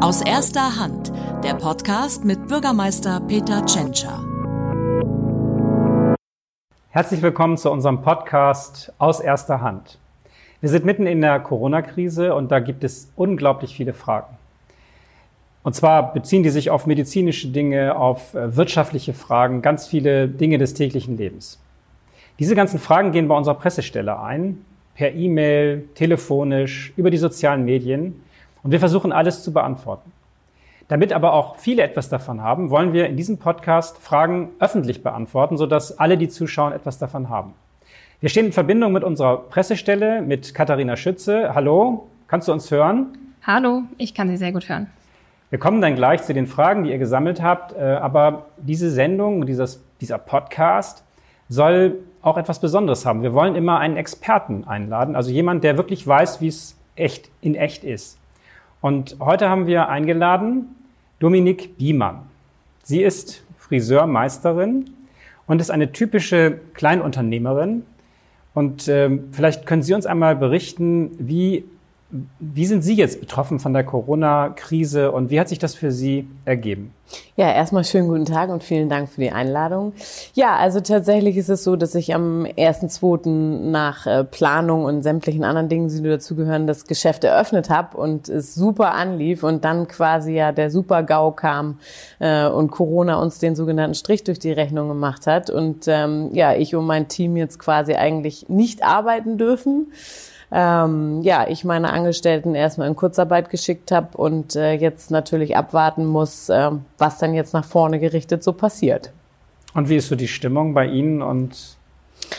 Aus erster Hand, der Podcast mit Bürgermeister Peter Tschentscher. Herzlich willkommen zu unserem Podcast Aus erster Hand. Wir sind mitten in der Corona-Krise und da gibt es unglaublich viele Fragen. Und zwar beziehen die sich auf medizinische Dinge, auf äh, wirtschaftliche Fragen, ganz viele Dinge des täglichen Lebens. Diese ganzen Fragen gehen bei unserer Pressestelle ein, per E-Mail, telefonisch, über die sozialen Medien. Und wir versuchen alles zu beantworten. Damit aber auch viele etwas davon haben, wollen wir in diesem Podcast Fragen öffentlich beantworten, sodass alle, die zuschauen, etwas davon haben. Wir stehen in Verbindung mit unserer Pressestelle, mit Katharina Schütze. Hallo, kannst du uns hören? Hallo, ich kann Sie sehr gut hören. Wir kommen dann gleich zu den Fragen, die ihr gesammelt habt. Äh, aber diese Sendung, dieses, dieser Podcast soll auch etwas Besonderes haben. Wir wollen immer einen Experten einladen, also jemand, der wirklich weiß, wie es echt in echt ist. Und heute haben wir eingeladen Dominique Biemann. Sie ist Friseurmeisterin und ist eine typische Kleinunternehmerin. Und äh, vielleicht können Sie uns einmal berichten, wie wie sind Sie jetzt betroffen von der Corona-Krise und wie hat sich das für Sie ergeben? Ja, erstmal schönen guten Tag und vielen Dank für die Einladung. Ja, also tatsächlich ist es so, dass ich am 1.2. nach äh, Planung und sämtlichen anderen Dingen, die dazugehören, das Geschäft eröffnet habe und es super anlief und dann quasi ja der Super-GAU kam äh, und Corona uns den sogenannten Strich durch die Rechnung gemacht hat und ähm, ja, ich und mein Team jetzt quasi eigentlich nicht arbeiten dürfen ähm, ja, ich meine Angestellten erstmal in Kurzarbeit geschickt habe und äh, jetzt natürlich abwarten muss, äh, was dann jetzt nach vorne gerichtet so passiert. Und wie ist so die Stimmung bei Ihnen und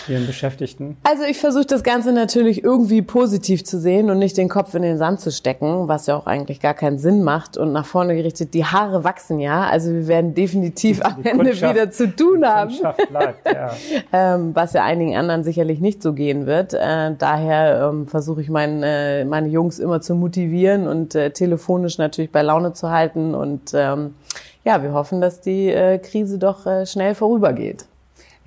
Ihren Beschäftigten? Also ich versuche das Ganze natürlich irgendwie positiv zu sehen und nicht den Kopf in den Sand zu stecken, was ja auch eigentlich gar keinen Sinn macht. Und nach vorne gerichtet, die Haare wachsen ja. Also wir werden definitiv am Ende wieder zu tun haben. Bleibt, ja. ähm, was ja einigen anderen sicherlich nicht so gehen wird. Äh, daher ähm, versuche ich mein, äh, meine Jungs immer zu motivieren und äh, telefonisch natürlich bei Laune zu halten. Und ähm, ja, wir hoffen, dass die äh, Krise doch äh, schnell vorübergeht.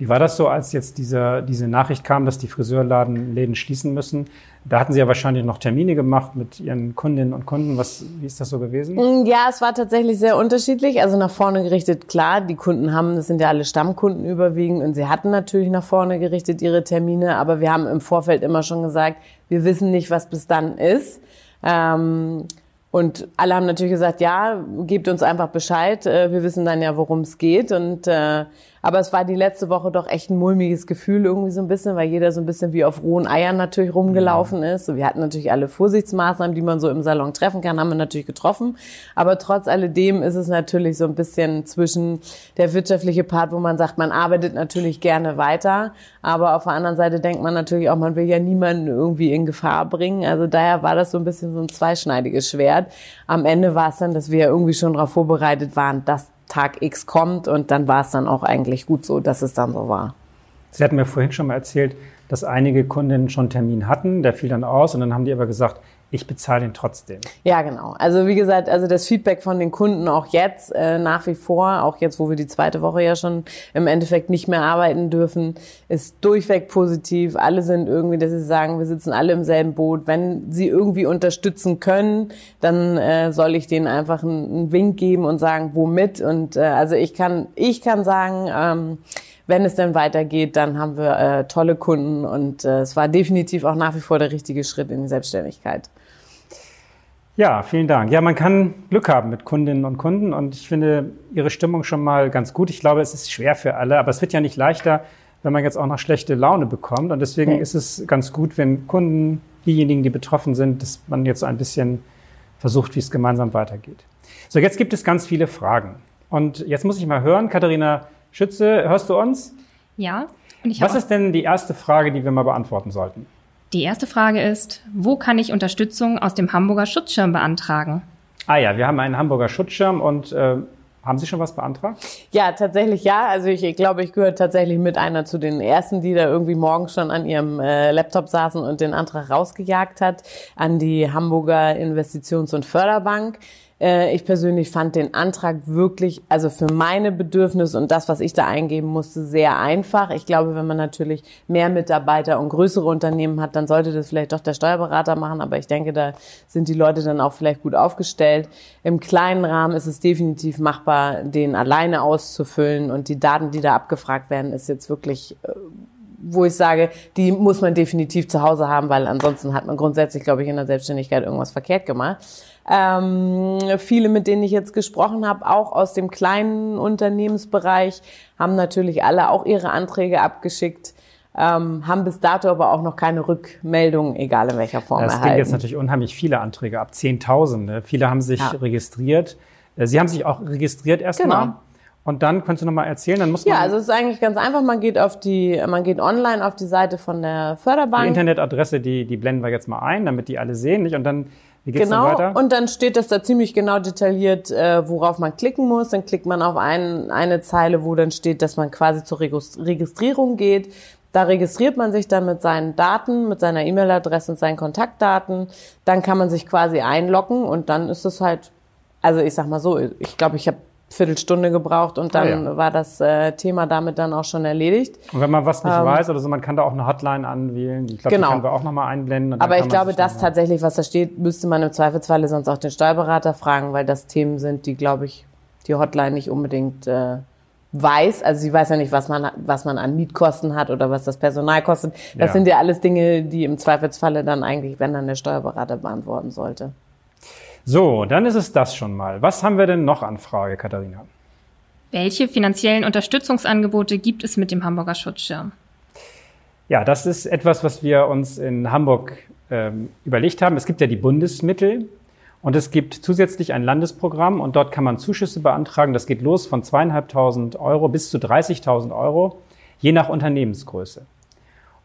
Wie war das so, als jetzt diese, diese Nachricht kam, dass die Friseurladenläden schließen müssen? Da hatten Sie ja wahrscheinlich noch Termine gemacht mit Ihren Kundinnen und Kunden. Was, wie ist das so gewesen? Mm, ja, es war tatsächlich sehr unterschiedlich. Also nach vorne gerichtet, klar, die Kunden haben, das sind ja alle Stammkunden überwiegend und sie hatten natürlich nach vorne gerichtet ihre Termine, aber wir haben im Vorfeld immer schon gesagt, wir wissen nicht, was bis dann ist. Ähm, und alle haben natürlich gesagt, ja, gebt uns einfach Bescheid. Äh, wir wissen dann ja, worum es geht. Und äh, aber es war die letzte Woche doch echt ein mulmiges Gefühl irgendwie so ein bisschen, weil jeder so ein bisschen wie auf rohen Eiern natürlich rumgelaufen ist. Und wir hatten natürlich alle Vorsichtsmaßnahmen, die man so im Salon treffen kann, haben wir natürlich getroffen. Aber trotz alledem ist es natürlich so ein bisschen zwischen der wirtschaftliche Part, wo man sagt, man arbeitet natürlich gerne weiter. Aber auf der anderen Seite denkt man natürlich auch, man will ja niemanden irgendwie in Gefahr bringen. Also daher war das so ein bisschen so ein zweischneidiges Schwert. Am Ende war es dann, dass wir irgendwie schon darauf vorbereitet waren, dass Tag X kommt und dann war es dann auch eigentlich gut so, dass es dann so war. Sie hatten mir vorhin schon mal erzählt, dass einige Kundinnen schon Termin hatten, der fiel dann aus und dann haben die aber gesagt, ich bezahle den trotzdem. Ja, genau. Also wie gesagt, also das Feedback von den Kunden auch jetzt äh, nach wie vor, auch jetzt, wo wir die zweite Woche ja schon im Endeffekt nicht mehr arbeiten dürfen, ist durchweg positiv. Alle sind irgendwie, dass sie sagen, wir sitzen alle im selben Boot. Wenn sie irgendwie unterstützen können, dann äh, soll ich denen einfach einen, einen Wink geben und sagen, womit. Und äh, also ich kann, ich kann sagen, ähm, wenn es dann weitergeht, dann haben wir äh, tolle Kunden und äh, es war definitiv auch nach wie vor der richtige Schritt in die Selbstständigkeit. Ja, vielen Dank. Ja, man kann Glück haben mit Kundinnen und Kunden und ich finde Ihre Stimmung schon mal ganz gut. Ich glaube, es ist schwer für alle, aber es wird ja nicht leichter, wenn man jetzt auch noch schlechte Laune bekommt. Und deswegen ist es ganz gut, wenn Kunden, diejenigen, die betroffen sind, dass man jetzt so ein bisschen versucht, wie es gemeinsam weitergeht. So, jetzt gibt es ganz viele Fragen. Und jetzt muss ich mal hören, Katharina Schütze, hörst du uns? Ja. Was ist denn die erste Frage, die wir mal beantworten sollten? Die erste Frage ist, wo kann ich Unterstützung aus dem Hamburger Schutzschirm beantragen? Ah ja, wir haben einen Hamburger Schutzschirm und äh, haben Sie schon was beantragt? Ja, tatsächlich ja. Also ich, ich glaube, ich gehöre tatsächlich mit einer zu den ersten, die da irgendwie morgens schon an ihrem äh, Laptop saßen und den Antrag rausgejagt hat an die Hamburger Investitions- und Förderbank. Äh, ich persönlich fand den Antrag wirklich, also für meine Bedürfnisse und das, was ich da eingeben musste, sehr einfach. Ich glaube, wenn man natürlich mehr Mitarbeiter und größere Unternehmen hat, dann sollte das vielleicht doch der Steuerberater machen. Aber ich denke, da sind die Leute dann auch vielleicht gut aufgestellt. Im kleinen Rahmen ist es definitiv machbar, den alleine auszufüllen und die Daten, die da abgefragt werden, ist jetzt wirklich äh, wo ich sage, die muss man definitiv zu Hause haben, weil ansonsten hat man grundsätzlich, glaube ich, in der Selbstständigkeit irgendwas verkehrt gemacht. Ähm, viele, mit denen ich jetzt gesprochen habe, auch aus dem kleinen Unternehmensbereich, haben natürlich alle auch ihre Anträge abgeschickt. Ähm, haben bis dato aber auch noch keine Rückmeldung, egal in welcher Form das erhalten. Es gibt jetzt natürlich unheimlich viele Anträge ab, Zehntausende. Viele haben sich ja. registriert. Äh, Sie haben sich auch registriert erstmal. Genau. Und dann könntest du nochmal erzählen, dann muss man. Ja, also es ist eigentlich ganz einfach. Man geht auf die, man geht online auf die Seite von der Förderbank. Die Internetadresse, die, die blenden wir jetzt mal ein, damit die alle sehen, nicht? Und dann wie geht's genau, dann weiter? und dann steht das da ziemlich genau detailliert, äh, worauf man klicken muss. Dann klickt man auf ein, eine Zeile, wo dann steht, dass man quasi zur Registrierung geht. Da registriert man sich dann mit seinen Daten, mit seiner E-Mail-Adresse und seinen Kontaktdaten. Dann kann man sich quasi einloggen und dann ist es halt, also ich sag mal so, ich glaube, ich habe Viertelstunde gebraucht und dann ah, ja. war das äh, Thema damit dann auch schon erledigt. Und wenn man was nicht ähm, weiß oder so, man kann da auch eine Hotline anwählen. Ich glaube, genau. die können wir auch nochmal einblenden. Aber ich glaube, das tatsächlich, was da steht, müsste man im Zweifelsfalle sonst auch den Steuerberater fragen, weil das Themen sind, die, glaube ich, die Hotline nicht unbedingt äh, weiß. Also sie weiß ja nicht, was man, was man an Mietkosten hat oder was das Personal kostet. Das ja. sind ja alles Dinge, die im Zweifelsfalle dann eigentlich, wenn dann der Steuerberater beantworten sollte. So, dann ist es das schon mal. Was haben wir denn noch an Frage, Katharina? Welche finanziellen Unterstützungsangebote gibt es mit dem Hamburger Schutzschirm? Ja, das ist etwas, was wir uns in Hamburg ähm, überlegt haben. Es gibt ja die Bundesmittel und es gibt zusätzlich ein Landesprogramm und dort kann man Zuschüsse beantragen. Das geht los von zweieinhalbtausend Euro bis zu 30.000 Euro, je nach Unternehmensgröße.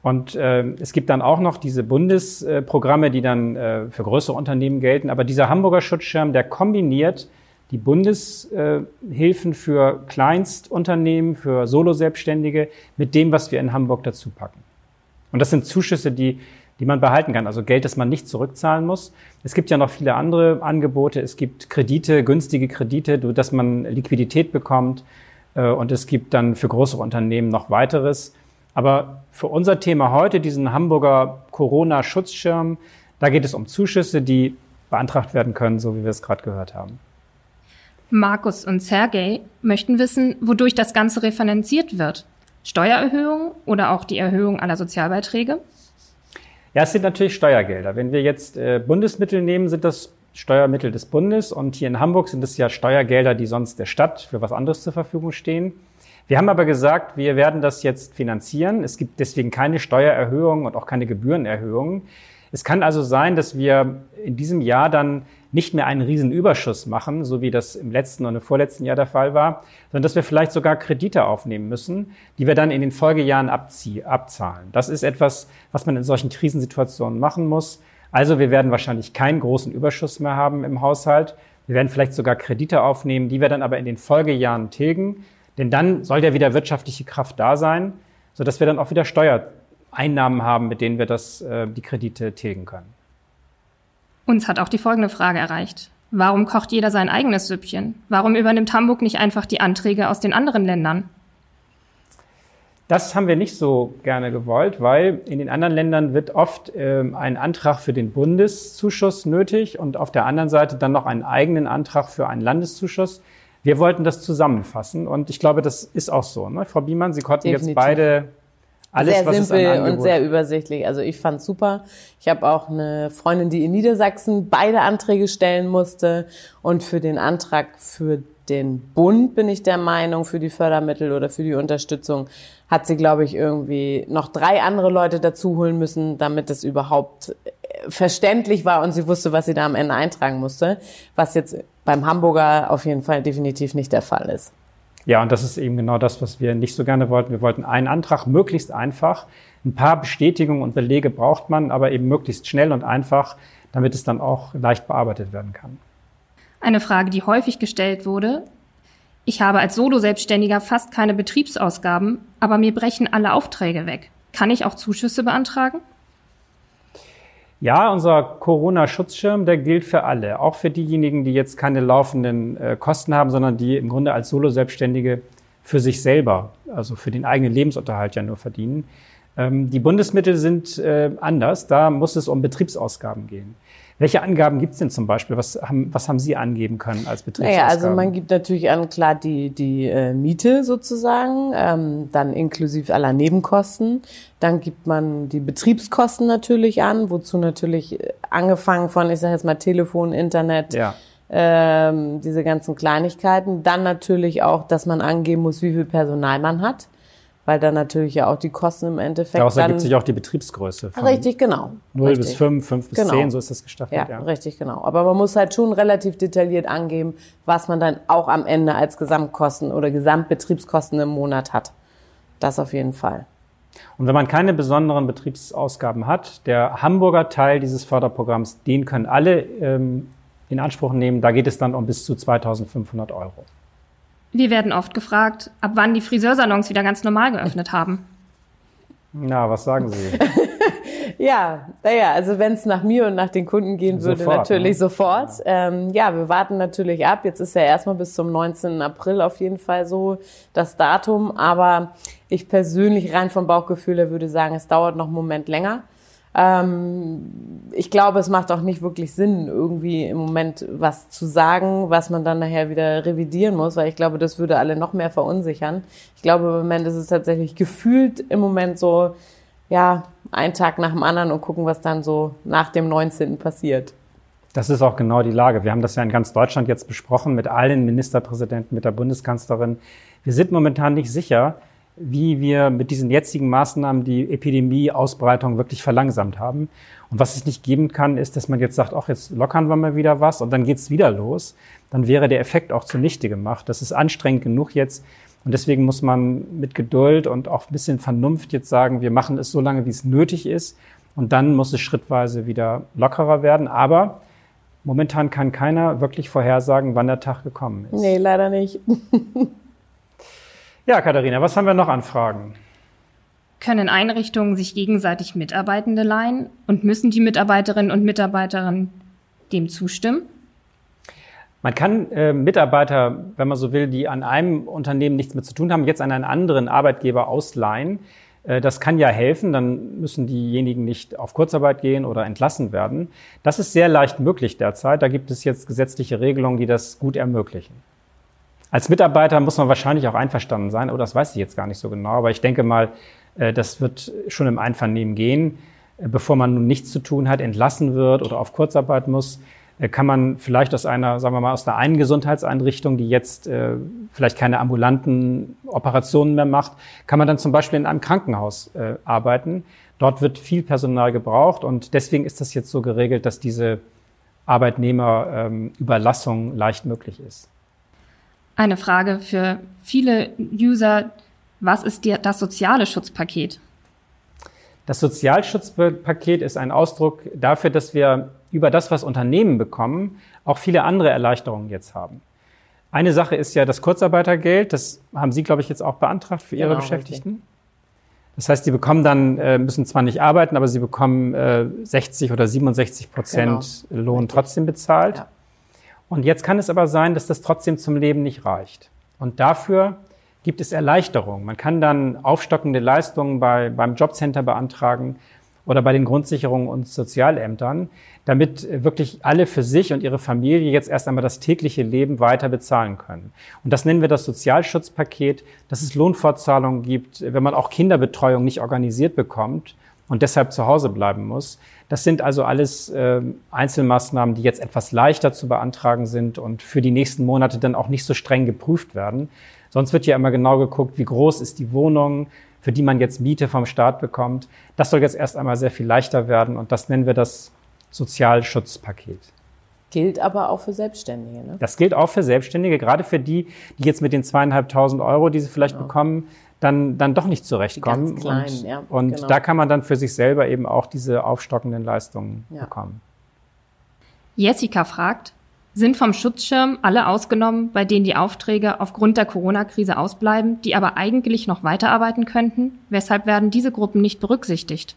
Und äh, es gibt dann auch noch diese Bundesprogramme, die dann äh, für größere Unternehmen gelten. Aber dieser Hamburger Schutzschirm, der kombiniert die Bundeshilfen für Kleinstunternehmen, für Soloselbstständige mit dem, was wir in Hamburg dazu packen. Und das sind Zuschüsse, die, die man behalten kann, also Geld, das man nicht zurückzahlen muss. Es gibt ja noch viele andere Angebote. Es gibt Kredite, günstige Kredite, dass man Liquidität bekommt. Äh, und es gibt dann für größere Unternehmen noch weiteres. Aber für unser Thema heute, diesen Hamburger Corona-Schutzschirm, da geht es um Zuschüsse, die beantragt werden können, so wie wir es gerade gehört haben. Markus und Sergej möchten wissen, wodurch das Ganze refinanziert wird. Steuererhöhungen oder auch die Erhöhung aller Sozialbeiträge? Ja, es sind natürlich Steuergelder. Wenn wir jetzt äh, Bundesmittel nehmen, sind das Steuermittel des Bundes und hier in Hamburg sind es ja Steuergelder, die sonst der Stadt für was anderes zur Verfügung stehen. Wir haben aber gesagt, wir werden das jetzt finanzieren. Es gibt deswegen keine Steuererhöhung und auch keine Gebührenerhöhungen. Es kann also sein, dass wir in diesem Jahr dann nicht mehr einen Riesenüberschuss machen, so wie das im letzten und im vorletzten Jahr der Fall war, sondern dass wir vielleicht sogar Kredite aufnehmen müssen, die wir dann in den Folgejahren abzahlen. Das ist etwas, was man in solchen Krisensituationen machen muss. Also wir werden wahrscheinlich keinen großen Überschuss mehr haben im Haushalt. Wir werden vielleicht sogar Kredite aufnehmen, die wir dann aber in den Folgejahren tilgen. Denn dann soll ja wieder wirtschaftliche Kraft da sein, sodass wir dann auch wieder Steuereinnahmen haben, mit denen wir das, äh, die Kredite tilgen können. Uns hat auch die folgende Frage erreicht. Warum kocht jeder sein eigenes Süppchen? Warum übernimmt Hamburg nicht einfach die Anträge aus den anderen Ländern? Das haben wir nicht so gerne gewollt, weil in den anderen Ländern wird oft ähm, ein Antrag für den Bundeszuschuss nötig und auf der anderen Seite dann noch einen eigenen Antrag für einen Landeszuschuss. Wir wollten das zusammenfassen und ich glaube, das ist auch so. Ne? Frau Biemann, Sie konnten Definitiv. jetzt beide alles, sehr simpel und sehr übersichtlich. Also ich fand super. Ich habe auch eine Freundin, die in Niedersachsen beide Anträge stellen musste und für den Antrag für den Bund bin ich der Meinung, für die Fördermittel oder für die Unterstützung hat sie, glaube ich, irgendwie noch drei andere Leute dazu holen müssen, damit es überhaupt verständlich war und sie wusste, was sie da am Ende eintragen musste, was jetzt beim Hamburger auf jeden Fall definitiv nicht der Fall ist. Ja, und das ist eben genau das, was wir nicht so gerne wollten. Wir wollten einen Antrag möglichst einfach. Ein paar Bestätigungen und Belege braucht man, aber eben möglichst schnell und einfach, damit es dann auch leicht bearbeitet werden kann. Eine Frage, die häufig gestellt wurde. Ich habe als Solo-Selbstständiger fast keine Betriebsausgaben, aber mir brechen alle Aufträge weg. Kann ich auch Zuschüsse beantragen? Ja, unser Corona-Schutzschirm, der gilt für alle, auch für diejenigen, die jetzt keine laufenden äh, Kosten haben, sondern die im Grunde als Solo-Selbstständige für sich selber, also für den eigenen Lebensunterhalt ja nur verdienen. Ähm, die Bundesmittel sind äh, anders, da muss es um Betriebsausgaben gehen. Welche Angaben gibt es denn zum Beispiel? Was haben, was haben Sie angeben können als Betriebsausgaben? Naja, also man gibt natürlich an, klar, die, die äh, Miete sozusagen, ähm, dann inklusive aller Nebenkosten. Dann gibt man die Betriebskosten natürlich an, wozu natürlich äh, angefangen von, ich sage jetzt mal Telefon, Internet, ja. ähm, diese ganzen Kleinigkeiten. Dann natürlich auch, dass man angeben muss, wie viel Personal man hat weil dann natürlich ja auch die Kosten im Endeffekt. Daraus ergibt sich auch die Betriebsgröße. Richtig, genau. 0 richtig. bis 5, 5 bis genau. 10, so ist das gestaffelt. Ja, ja, richtig, genau. Aber man muss halt schon relativ detailliert angeben, was man dann auch am Ende als Gesamtkosten oder Gesamtbetriebskosten im Monat hat. Das auf jeden Fall. Und wenn man keine besonderen Betriebsausgaben hat, der Hamburger Teil dieses Förderprogramms, den können alle ähm, in Anspruch nehmen. Da geht es dann um bis zu 2500 Euro. Wir werden oft gefragt, ab wann die Friseursalons wieder ganz normal geöffnet haben. Na, was sagen Sie? ja, naja, also wenn es nach mir und nach den Kunden gehen würde, Sofort, natürlich ne? sofort. Ja. Ähm, ja, wir warten natürlich ab. Jetzt ist ja erstmal bis zum 19. April auf jeden Fall so das Datum. Aber ich persönlich rein vom Bauchgefühl her würde sagen, es dauert noch einen Moment länger. Ähm, ich glaube, es macht auch nicht wirklich Sinn, irgendwie im Moment was zu sagen, was man dann nachher wieder revidieren muss, weil ich glaube, das würde alle noch mehr verunsichern. Ich glaube, im Moment ist es tatsächlich gefühlt im Moment so, ja, ein Tag nach dem anderen und gucken, was dann so nach dem 19. passiert. Das ist auch genau die Lage. Wir haben das ja in ganz Deutschland jetzt besprochen mit allen Ministerpräsidenten, mit der Bundeskanzlerin. Wir sind momentan nicht sicher, wie wir mit diesen jetzigen Maßnahmen die Epidemie-Ausbreitung wirklich verlangsamt haben. Und was es nicht geben kann, ist, dass man jetzt sagt, ach, jetzt lockern wir mal wieder was und dann geht's wieder los. Dann wäre der Effekt auch zunichte gemacht. Das ist anstrengend genug jetzt. Und deswegen muss man mit Geduld und auch ein bisschen Vernunft jetzt sagen, wir machen es so lange, wie es nötig ist. Und dann muss es schrittweise wieder lockerer werden. Aber momentan kann keiner wirklich vorhersagen, wann der Tag gekommen ist. Nee, leider nicht. Ja, Katharina, was haben wir noch an Fragen? Können Einrichtungen sich gegenseitig Mitarbeitende leihen und müssen die Mitarbeiterinnen und Mitarbeiter dem zustimmen? Man kann äh, Mitarbeiter, wenn man so will, die an einem Unternehmen nichts mehr zu tun haben, jetzt an einen anderen Arbeitgeber ausleihen. Äh, das kann ja helfen, dann müssen diejenigen nicht auf Kurzarbeit gehen oder entlassen werden. Das ist sehr leicht möglich derzeit. Da gibt es jetzt gesetzliche Regelungen, die das gut ermöglichen. Als Mitarbeiter muss man wahrscheinlich auch einverstanden sein, oh, das weiß ich jetzt gar nicht so genau, aber ich denke mal, äh, das wird schon im Einvernehmen gehen. Äh, bevor man nun nichts zu tun hat, entlassen wird oder auf Kurzarbeit muss, äh, kann man vielleicht aus einer, sagen wir mal, aus einer einen Gesundheitseinrichtung, die jetzt äh, vielleicht keine ambulanten Operationen mehr macht, kann man dann zum Beispiel in einem Krankenhaus äh, arbeiten. Dort wird viel Personal gebraucht und deswegen ist das jetzt so geregelt, dass diese Arbeitnehmerüberlassung ähm, leicht möglich ist. Eine Frage für viele User. Was ist die, das soziale Schutzpaket? Das Sozialschutzpaket ist ein Ausdruck dafür, dass wir über das, was Unternehmen bekommen, auch viele andere Erleichterungen jetzt haben. Eine Sache ist ja das Kurzarbeitergeld. Das haben Sie, glaube ich, jetzt auch beantragt für Ihre genau, Beschäftigten. Richtig. Das heißt, Sie bekommen dann, äh, müssen zwar nicht arbeiten, aber Sie bekommen 60 oder 67 Prozent genau. Lohn richtig. trotzdem bezahlt. Ja. Und jetzt kann es aber sein, dass das trotzdem zum Leben nicht reicht. Und dafür gibt es Erleichterungen. Man kann dann aufstockende Leistungen bei, beim Jobcenter beantragen oder bei den Grundsicherungen und Sozialämtern, damit wirklich alle für sich und ihre Familie jetzt erst einmal das tägliche Leben weiter bezahlen können. Und das nennen wir das Sozialschutzpaket, dass es Lohnfortzahlungen gibt, wenn man auch Kinderbetreuung nicht organisiert bekommt und deshalb zu Hause bleiben muss. Das sind also alles äh, Einzelmaßnahmen, die jetzt etwas leichter zu beantragen sind und für die nächsten Monate dann auch nicht so streng geprüft werden. Sonst wird ja immer genau geguckt, wie groß ist die Wohnung, für die man jetzt Miete vom Staat bekommt. Das soll jetzt erst einmal sehr viel leichter werden und das nennen wir das Sozialschutzpaket. Gilt aber auch für Selbstständige. Ne? Das gilt auch für Selbstständige, gerade für die, die jetzt mit den zweieinhalbtausend Euro, die sie vielleicht genau. bekommen, dann, dann doch nicht zurechtkommen. Ganz klein, und ja, und genau. da kann man dann für sich selber eben auch diese aufstockenden Leistungen ja. bekommen. Jessica fragt, sind vom Schutzschirm alle ausgenommen, bei denen die Aufträge aufgrund der Corona-Krise ausbleiben, die aber eigentlich noch weiterarbeiten könnten? Weshalb werden diese Gruppen nicht berücksichtigt?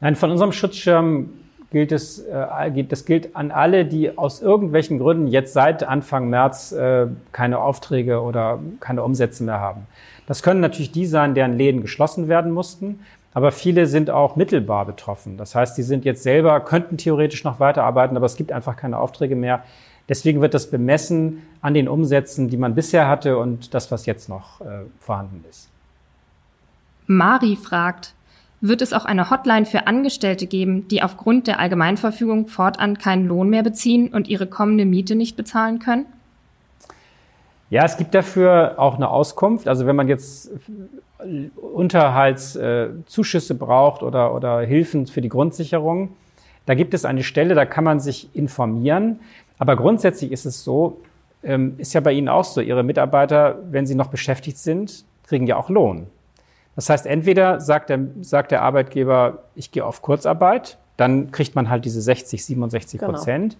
Nein, von unserem Schutzschirm gilt es, äh, das gilt an alle, die aus irgendwelchen Gründen jetzt seit Anfang März äh, keine Aufträge oder keine Umsätze mehr haben. Das können natürlich die sein, deren Läden geschlossen werden mussten. Aber viele sind auch mittelbar betroffen. Das heißt, die sind jetzt selber, könnten theoretisch noch weiterarbeiten, aber es gibt einfach keine Aufträge mehr. Deswegen wird das bemessen an den Umsätzen, die man bisher hatte und das, was jetzt noch äh, vorhanden ist. Mari fragt, wird es auch eine Hotline für Angestellte geben, die aufgrund der Allgemeinverfügung fortan keinen Lohn mehr beziehen und ihre kommende Miete nicht bezahlen können? Ja, es gibt dafür auch eine Auskunft. Also wenn man jetzt Unterhaltszuschüsse braucht oder, oder Hilfen für die Grundsicherung, da gibt es eine Stelle, da kann man sich informieren. Aber grundsätzlich ist es so, ähm, ist ja bei Ihnen auch so, Ihre Mitarbeiter, wenn sie noch beschäftigt sind, kriegen ja auch Lohn. Das heißt, entweder sagt der, sagt der Arbeitgeber, ich gehe auf Kurzarbeit, dann kriegt man halt diese 60, 67 genau. Prozent.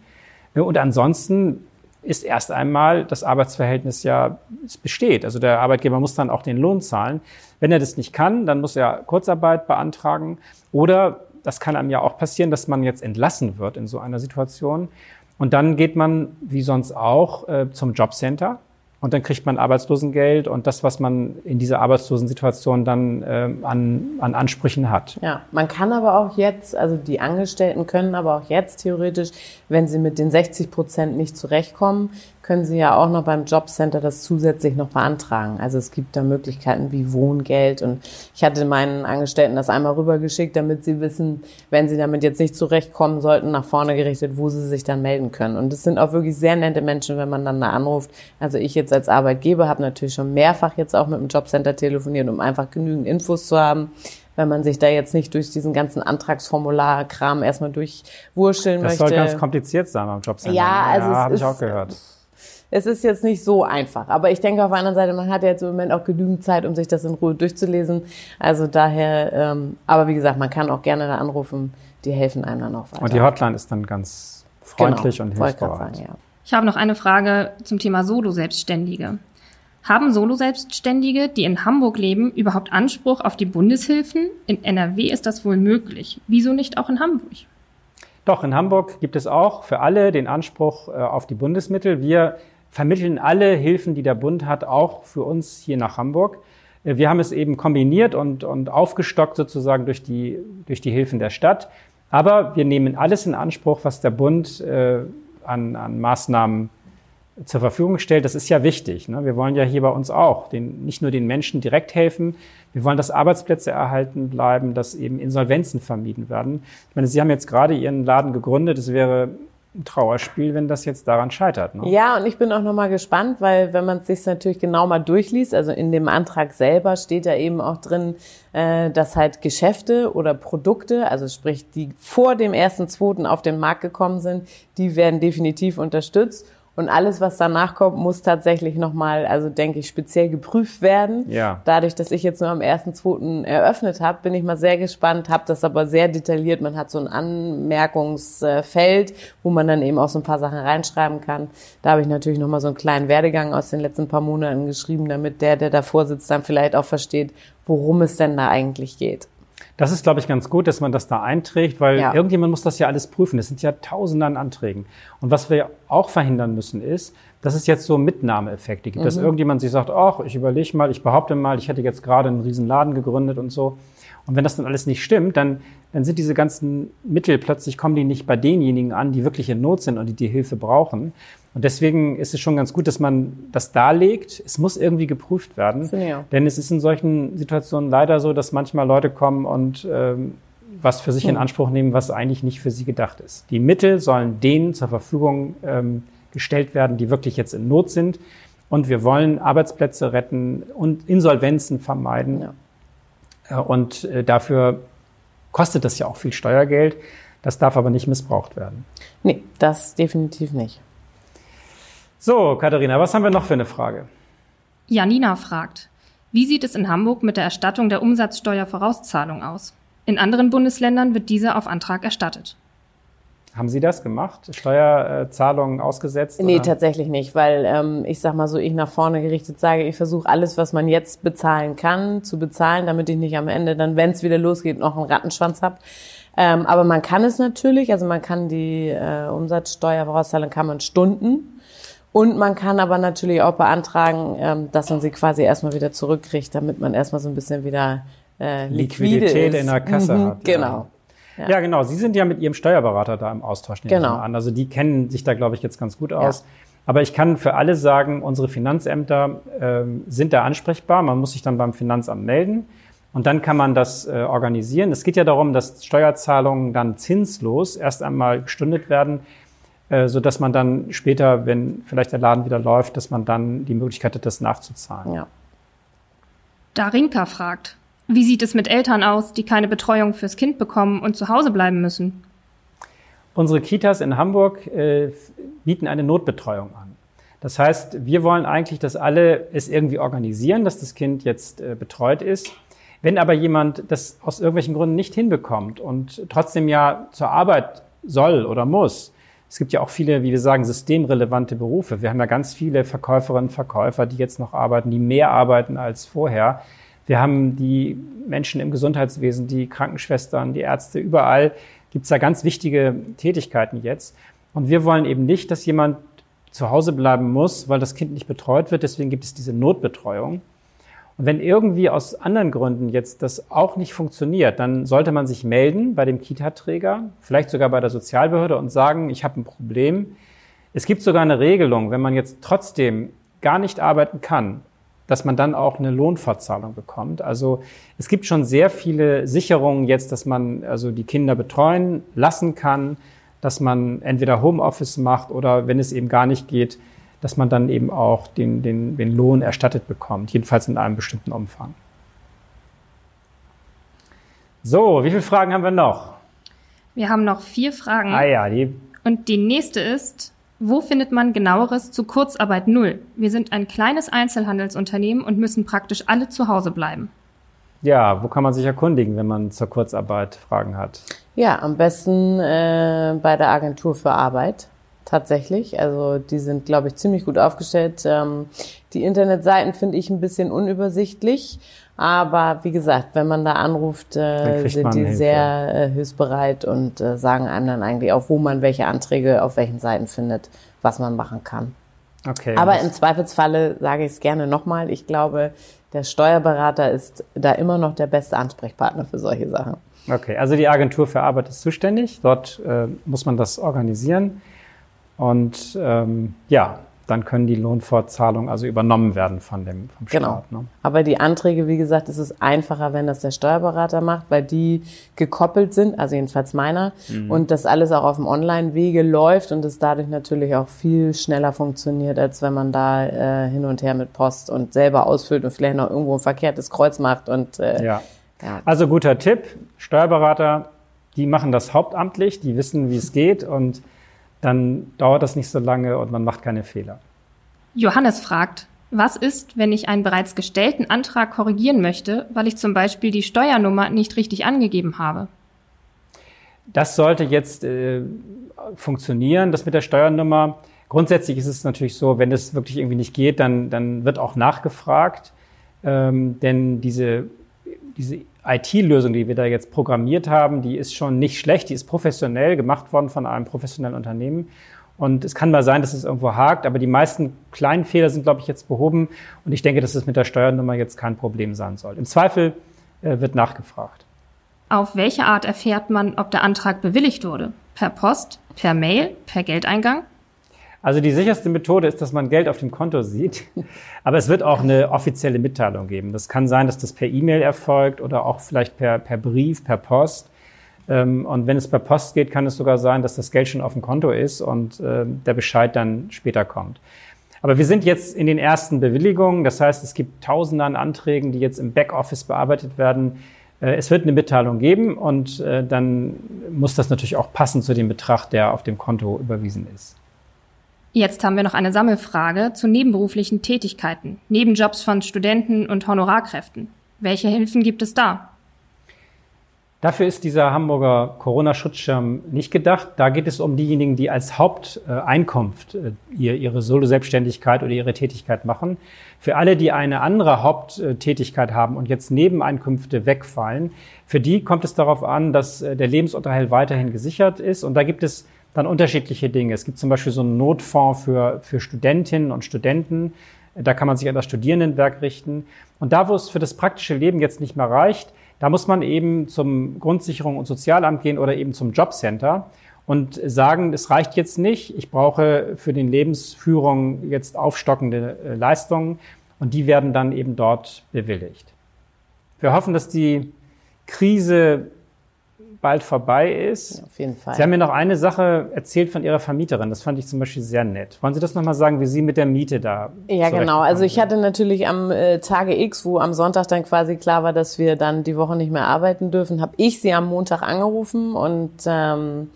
Genau. Und ansonsten ist erst einmal das Arbeitsverhältnis ja, es besteht. Also der Arbeitgeber muss dann auch den Lohn zahlen. Wenn er das nicht kann, dann muss er Kurzarbeit beantragen. Oder das kann einem ja auch passieren, dass man jetzt entlassen wird in so einer Situation. Und dann geht man, wie sonst auch, äh, zum Jobcenter und dann kriegt man Arbeitslosengeld und das, was man in dieser Arbeitslosensituation dann äh, an, an Ansprüchen hat. Ja, man kann aber auch jetzt, also die Angestellten können aber auch jetzt theoretisch, wenn sie mit den 60 Prozent nicht zurechtkommen, können Sie ja auch noch beim Jobcenter das zusätzlich noch beantragen. Also es gibt da Möglichkeiten wie Wohngeld und ich hatte meinen Angestellten das einmal rübergeschickt, damit sie wissen, wenn sie damit jetzt nicht zurechtkommen sollten, nach vorne gerichtet, wo sie sich dann melden können. Und es sind auch wirklich sehr nette Menschen, wenn man dann da anruft. Also ich jetzt als Arbeitgeber habe natürlich schon mehrfach jetzt auch mit dem Jobcenter telefoniert, um einfach genügend Infos zu haben wenn man sich da jetzt nicht durch diesen ganzen Antragsformular-Kram erstmal durchwurschteln das möchte. Das soll ganz kompliziert sein beim Jobcenter. Ja, also ja, habe ich auch gehört es ist jetzt nicht so einfach. Aber ich denke auf der anderen Seite, man hat ja jetzt im Moment auch genügend Zeit, um sich das in Ruhe durchzulesen. Also daher, ähm, aber wie gesagt, man kann auch gerne da anrufen, die helfen einem dann auch weiter. Und die Hotline ist dann ganz freundlich genau, und hilfsbereit. Sagen, ja. Ich habe noch eine Frage zum Thema Solo-Selbstständige. Haben Solo-Selbstständige, die in Hamburg leben, überhaupt Anspruch auf die Bundeshilfen? In NRW ist das wohl möglich. Wieso nicht auch in Hamburg? Doch, in Hamburg gibt es auch für alle den Anspruch äh, auf die Bundesmittel. Wir vermitteln alle Hilfen, die der Bund hat, auch für uns hier nach Hamburg. Äh, wir haben es eben kombiniert und, und aufgestockt sozusagen durch die, durch die Hilfen der Stadt. Aber wir nehmen alles in Anspruch, was der Bund äh, an, an Maßnahmen zur Verfügung stellt. Das ist ja wichtig. Ne? Wir wollen ja hier bei uns auch den, nicht nur den Menschen direkt helfen, wir wollen, dass Arbeitsplätze erhalten bleiben, dass eben Insolvenzen vermieden werden. Ich meine, Sie haben jetzt gerade Ihren Laden gegründet. Es wäre ein Trauerspiel, wenn das jetzt daran scheitert. Ne? Ja, und ich bin auch nochmal gespannt, weil wenn man es sich natürlich genau mal durchliest, also in dem Antrag selber steht ja eben auch drin, äh, dass halt Geschäfte oder Produkte, also sprich die vor dem ersten, zweiten auf den Markt gekommen sind, die werden definitiv unterstützt. Und alles, was danach kommt, muss tatsächlich nochmal, also denke ich, speziell geprüft werden. Ja. Dadurch, dass ich jetzt nur am 1.2. eröffnet habe, bin ich mal sehr gespannt, habe das aber sehr detailliert. Man hat so ein Anmerkungsfeld, wo man dann eben auch so ein paar Sachen reinschreiben kann. Da habe ich natürlich nochmal so einen kleinen Werdegang aus den letzten paar Monaten geschrieben, damit der, der davor sitzt, dann vielleicht auch versteht, worum es denn da eigentlich geht. Das ist, glaube ich, ganz gut, dass man das da einträgt, weil ja. irgendjemand muss das ja alles prüfen. Das sind ja Tausende an Anträgen. Und was wir auch verhindern müssen, ist, dass es jetzt so Mitnahmeeffekte gibt, mhm. dass irgendjemand sich sagt, ach, ich überlege mal, ich behaupte mal, ich hätte jetzt gerade einen riesen Laden gegründet und so. Und wenn das dann alles nicht stimmt, dann, dann sind diese ganzen Mittel plötzlich, kommen die nicht bei denjenigen an, die wirklich in Not sind und die die Hilfe brauchen. Und deswegen ist es schon ganz gut, dass man das darlegt. Es muss irgendwie geprüft werden. Ja. Denn es ist in solchen Situationen leider so, dass manchmal Leute kommen und ähm, was für sich in hm. Anspruch nehmen, was eigentlich nicht für sie gedacht ist. Die Mittel sollen denen zur Verfügung ähm, gestellt werden, die wirklich jetzt in Not sind. Und wir wollen Arbeitsplätze retten und Insolvenzen vermeiden. Ja. Und äh, dafür kostet das ja auch viel Steuergeld. Das darf aber nicht missbraucht werden. Nee, das definitiv nicht. So, Katharina, was haben wir noch für eine Frage? Janina fragt, wie sieht es in Hamburg mit der Erstattung der Umsatzsteuervorauszahlung aus? In anderen Bundesländern wird diese auf Antrag erstattet. Haben Sie das gemacht? Steuerzahlungen ausgesetzt? Nee, oder? tatsächlich nicht, weil ähm, ich sag mal so, ich nach vorne gerichtet sage, ich versuche alles, was man jetzt bezahlen kann, zu bezahlen, damit ich nicht am Ende dann, wenn es wieder losgeht, noch einen Rattenschwanz hab. Ähm, aber man kann es natürlich, also man kann die äh, Umsatzsteuervorauszahlung kann man Stunden und man kann aber natürlich auch beantragen, ähm, dass man sie quasi erstmal wieder zurückkriegt, damit man erstmal so ein bisschen wieder äh, liquide Liquidität ist. in der Kasse Mhm, hat. Genau. Ja. Ja, genau. Sie sind ja mit Ihrem Steuerberater da im Austausch nehme ich Genau. mal an. Also die kennen sich da, glaube ich, jetzt ganz gut aus. Aber ich kann für alle sagen, unsere Finanzämter ähm, sind da ansprechbar. Man muss sich dann beim Finanzamt melden. Und dann kann man das äh, organisieren. Es geht ja darum, dass Steuerzahlungen dann zinslos erst einmal gestundet werden, äh, so dass man dann später, wenn vielleicht der Laden wieder läuft, dass man dann die Möglichkeit hat, das nachzuzahlen. Ja. Darinka fragt, wie sieht es mit Eltern aus, die keine Betreuung fürs Kind bekommen und zu Hause bleiben müssen? Unsere Kitas in Hamburg äh, bieten eine Notbetreuung an. Das heißt, wir wollen eigentlich, dass alle es irgendwie organisieren, dass das Kind jetzt äh, betreut ist. Wenn aber jemand das aus irgendwelchen Gründen nicht hinbekommt und trotzdem ja zur Arbeit soll oder muss, es gibt ja auch viele, wie wir sagen, systemrelevante Berufe. Wir haben ja ganz viele Verkäuferinnen und Verkäufer, die jetzt noch arbeiten, die mehr arbeiten als vorher. Wir haben die Menschen im Gesundheitswesen, die Krankenschwestern, die Ärzte, überall gibt es da ganz wichtige Tätigkeiten jetzt. Und wir wollen eben nicht, dass jemand zu Hause bleiben muss, weil das Kind nicht betreut wird. Deswegen gibt es diese Notbetreuung. Und wenn irgendwie aus anderen Gründen jetzt das auch nicht funktioniert, dann sollte man sich melden bei dem Kita-Träger, vielleicht sogar bei der Sozialbehörde und sagen, ich habe ein Problem. Es gibt sogar eine Regelung, wenn man jetzt trotzdem gar nicht arbeiten kann, dass man dann auch eine Lohnfortzahlung bekommt. Also es gibt schon sehr viele Sicherungen jetzt, dass man also die Kinder betreuen lassen kann, dass man entweder Homeoffice macht oder wenn es eben gar nicht geht, dass man dann eben auch den, den, den Lohn erstattet bekommt, jedenfalls in einem bestimmten Umfang. So, wie viele Fragen haben wir noch? Wir haben noch vier Fragen. Ah ja, die Und die nächste ist, wo findet man genaueres zu Kurzarbeit Null? Wir sind ein kleines Einzelhandelsunternehmen und müssen praktisch alle zu Hause bleiben. Ja, wo kann man sich erkundigen, wenn man zur Kurzarbeit Fragen hat? Ja, am besten äh, bei der Agentur für Arbeit tatsächlich. Also die sind, glaube ich, ziemlich gut aufgestellt. Ähm, die Internetseiten finde ich ein bisschen unübersichtlich. Aber wie gesagt, wenn man da anruft, äh, sind die Hilfe. sehr äh, hilfsbereit und äh, sagen einem dann eigentlich auch, wo man welche Anträge auf welchen Seiten findet, was man machen kann. Okay. Aber im Zweifelsfalle sage ich es gerne nochmal. Ich glaube, der Steuerberater ist da immer noch der beste Ansprechpartner für solche Sachen. Okay, also die Agentur für Arbeit ist zuständig. Dort äh, muss man das organisieren. Und ähm, ja, dann können die Lohnfortzahlungen also übernommen werden von dem vom Genau. Staat. Ne? Aber die Anträge, wie gesagt, ist es einfacher, wenn das der Steuerberater macht, weil die gekoppelt sind, also jedenfalls meiner, und das alles auch auf dem Online-Wege läuft und es dadurch natürlich auch viel schneller funktioniert, als wenn man da äh, hin und her mit Post und selber ausfüllt und vielleicht noch irgendwo ein verkehrtes Kreuz macht und äh, Ja. ja. Also guter Tipp, Steuerberater, die machen das hauptamtlich, die wissen, wie es geht und dann dauert das nicht so lange und man macht keine Fehler. Johannes fragt, was ist, wenn ich einen bereits gestellten Antrag korrigieren möchte, weil ich zum Beispiel die Steuernummer nicht richtig angegeben habe? Das sollte jetzt äh, funktionieren, das mit der Steuernummer. Grundsätzlich ist es natürlich so, wenn es wirklich irgendwie nicht geht, dann, dann wird auch nachgefragt. Ähm, denn diese, diese IT-Lösung, die wir da jetzt programmiert haben, die ist schon nicht schlecht, die ist professionell gemacht worden von einem professionellen Unternehmen. Und es kann mal sein, dass es irgendwo hakt, aber die meisten kleinen Fehler sind, glaube ich, jetzt behoben. Und ich denke, dass es mit der Steuernummer jetzt kein Problem sein soll. Im Zweifel äh, wird nachgefragt. Auf welche Art erfährt man, ob der Antrag bewilligt wurde? Per Post, per Mail, per Geldeingang? Also die sicherste Methode ist, dass man Geld auf dem Konto sieht. Aber es wird auch eine offizielle Mitteilung geben. Das kann sein, dass das per E-Mail erfolgt oder auch vielleicht per, per Brief, per Post. Ähm, Und wenn es per Post geht, kann es sogar sein, dass das Geld schon auf dem Konto ist und äh, der Bescheid dann später kommt. Aber wir sind jetzt in den ersten Bewilligungen. Das heißt, es gibt Tausende an Anträgen, die jetzt im Backoffice bearbeitet werden. Äh, Es wird eine Mitteilung geben und äh, dann muss das natürlich auch passen zu dem Betrag, der auf dem Konto überwiesen ist. Jetzt haben wir noch eine Sammelfrage zu nebenberuflichen Tätigkeiten, Nebenjobs von Studenten und Honorarkräften. Welche Hilfen gibt es da? Dafür ist dieser Hamburger Corona-Schutzschirm nicht gedacht. Da geht es um diejenigen, die als Haupteinkunft äh, ihre Solo-Selbstständigkeit oder ihre Tätigkeit machen. Für alle, die eine andere Haupttätigkeit haben und jetzt Nebeneinkünfte wegfallen, für die kommt es darauf an, dass äh, der Lebensunterhalt weiterhin gesichert ist. Und da gibt es dann unterschiedliche Dinge. Es gibt zum Beispiel so einen Notfonds für, für Studentinnen und Studenten. Da kann man sich an das Studierendenwerk richten. Und da, wo es für das praktische Leben jetzt nicht mehr reicht, da muss man eben zum Grundsicherung und Sozialamt gehen oder eben zum Jobcenter und sagen, es reicht jetzt nicht, ich brauche für den Lebensführung jetzt aufstockende äh, Leistungen und die werden dann eben dort bewilligt. Wir hoffen, dass die Krise bald vorbei ist. Auf jeden Fall. Sie haben mir noch eine Sache erzählt von Ihrer Vermieterin. Das fand ich zum Beispiel sehr nett. Wollen Sie das nochmal sagen, wie Sie mit der Miete da? Ja, genau. Also ich hatte natürlich am äh, Tage X, wo am Sonntag dann quasi klar war, dass wir dann die Woche nicht mehr arbeiten dürfen, habe ich sie am Montag angerufen und ähm,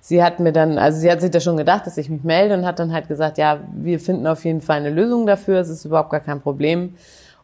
sie hat mir dann, also sie hat sich da schon gedacht, dass ich mich melde und hat dann halt gesagt, ja, wir finden auf jeden Fall eine Lösung dafür. Es ist überhaupt gar kein Problem.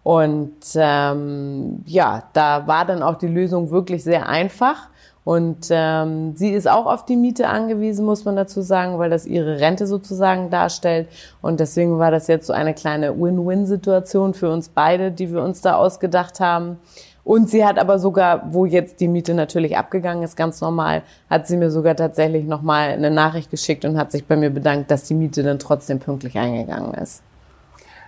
Und ähm, ja, da war dann auch die Lösung wirklich sehr einfach. Und ähm, sie ist auch auf die Miete angewiesen, muss man dazu sagen, weil das ihre Rente sozusagen darstellt. Und deswegen war das jetzt so eine kleine Win-Win-Situation für uns beide, die wir uns da ausgedacht haben. Und sie hat aber sogar, wo jetzt die Miete natürlich abgegangen ist, ganz normal, hat sie mir sogar tatsächlich nochmal eine Nachricht geschickt und hat sich bei mir bedankt, dass die Miete dann trotzdem pünktlich eingegangen ist.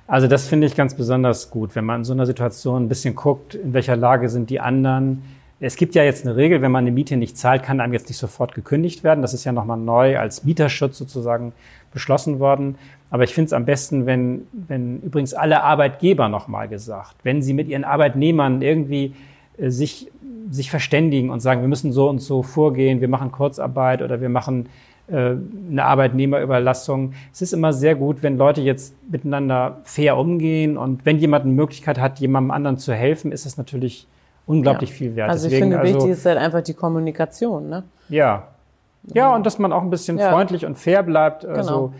Also das finde ich ganz besonders gut, wenn man in so einer Situation ein bisschen guckt, in welcher Lage sind die anderen, es gibt ja jetzt eine Regel, wenn man eine Miete nicht zahlt, kann einem jetzt nicht sofort gekündigt werden. Das ist ja nochmal neu als Mieterschutz sozusagen beschlossen worden. Aber ich finde es am besten, wenn, wenn übrigens alle Arbeitgeber nochmal gesagt, wenn sie mit ihren Arbeitnehmern irgendwie äh, sich, sich verständigen und sagen, wir müssen so und so vorgehen, wir machen Kurzarbeit oder wir machen äh, eine Arbeitnehmerüberlassung. Es ist immer sehr gut, wenn Leute jetzt miteinander fair umgehen und wenn jemand eine Möglichkeit hat, jemandem anderen zu helfen, ist das natürlich unglaublich ja. viel wert. Also Deswegen, ich finde, also, wichtig ist halt einfach die Kommunikation, ne? Ja. Ja, und dass man auch ein bisschen ja. freundlich und fair bleibt. Genau. Also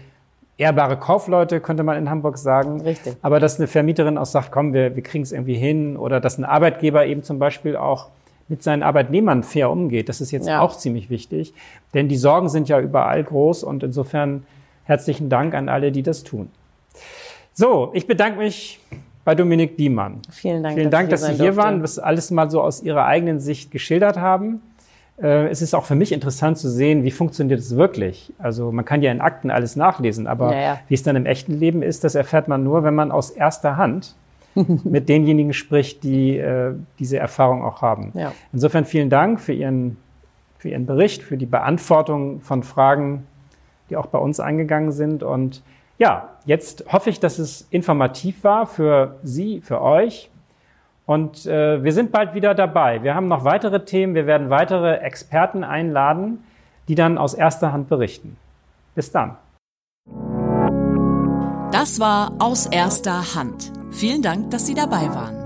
ehrbare Kaufleute, könnte man in Hamburg sagen. Richtig. Aber dass eine Vermieterin auch sagt, komm, wir, wir kriegen es irgendwie hin. Oder dass ein Arbeitgeber eben zum Beispiel auch mit seinen Arbeitnehmern fair umgeht. Das ist jetzt ja. auch ziemlich wichtig. Denn die Sorgen sind ja überall groß und insofern herzlichen Dank an alle, die das tun. So, ich bedanke mich bei Dominik Diemann. Vielen Dank, Vielen Dank dass, dass Sie hier durfte. waren, das alles mal so aus Ihrer eigenen Sicht geschildert haben. Äh, es ist auch für mich interessant zu sehen, wie funktioniert es wirklich. Also man kann ja in Akten alles nachlesen, aber ja, ja. wie es dann im echten Leben ist, das erfährt man nur, wenn man aus erster Hand mit denjenigen spricht, die äh, diese Erfahrung auch haben. Ja. Insofern vielen Dank für Ihren, für Ihren Bericht, für die Beantwortung von Fragen, die auch bei uns eingegangen sind und ja, jetzt hoffe ich, dass es informativ war für Sie, für euch. Und äh, wir sind bald wieder dabei. Wir haben noch weitere Themen. Wir werden weitere Experten einladen, die dann aus erster Hand berichten. Bis dann. Das war aus erster Hand. Vielen Dank, dass Sie dabei waren.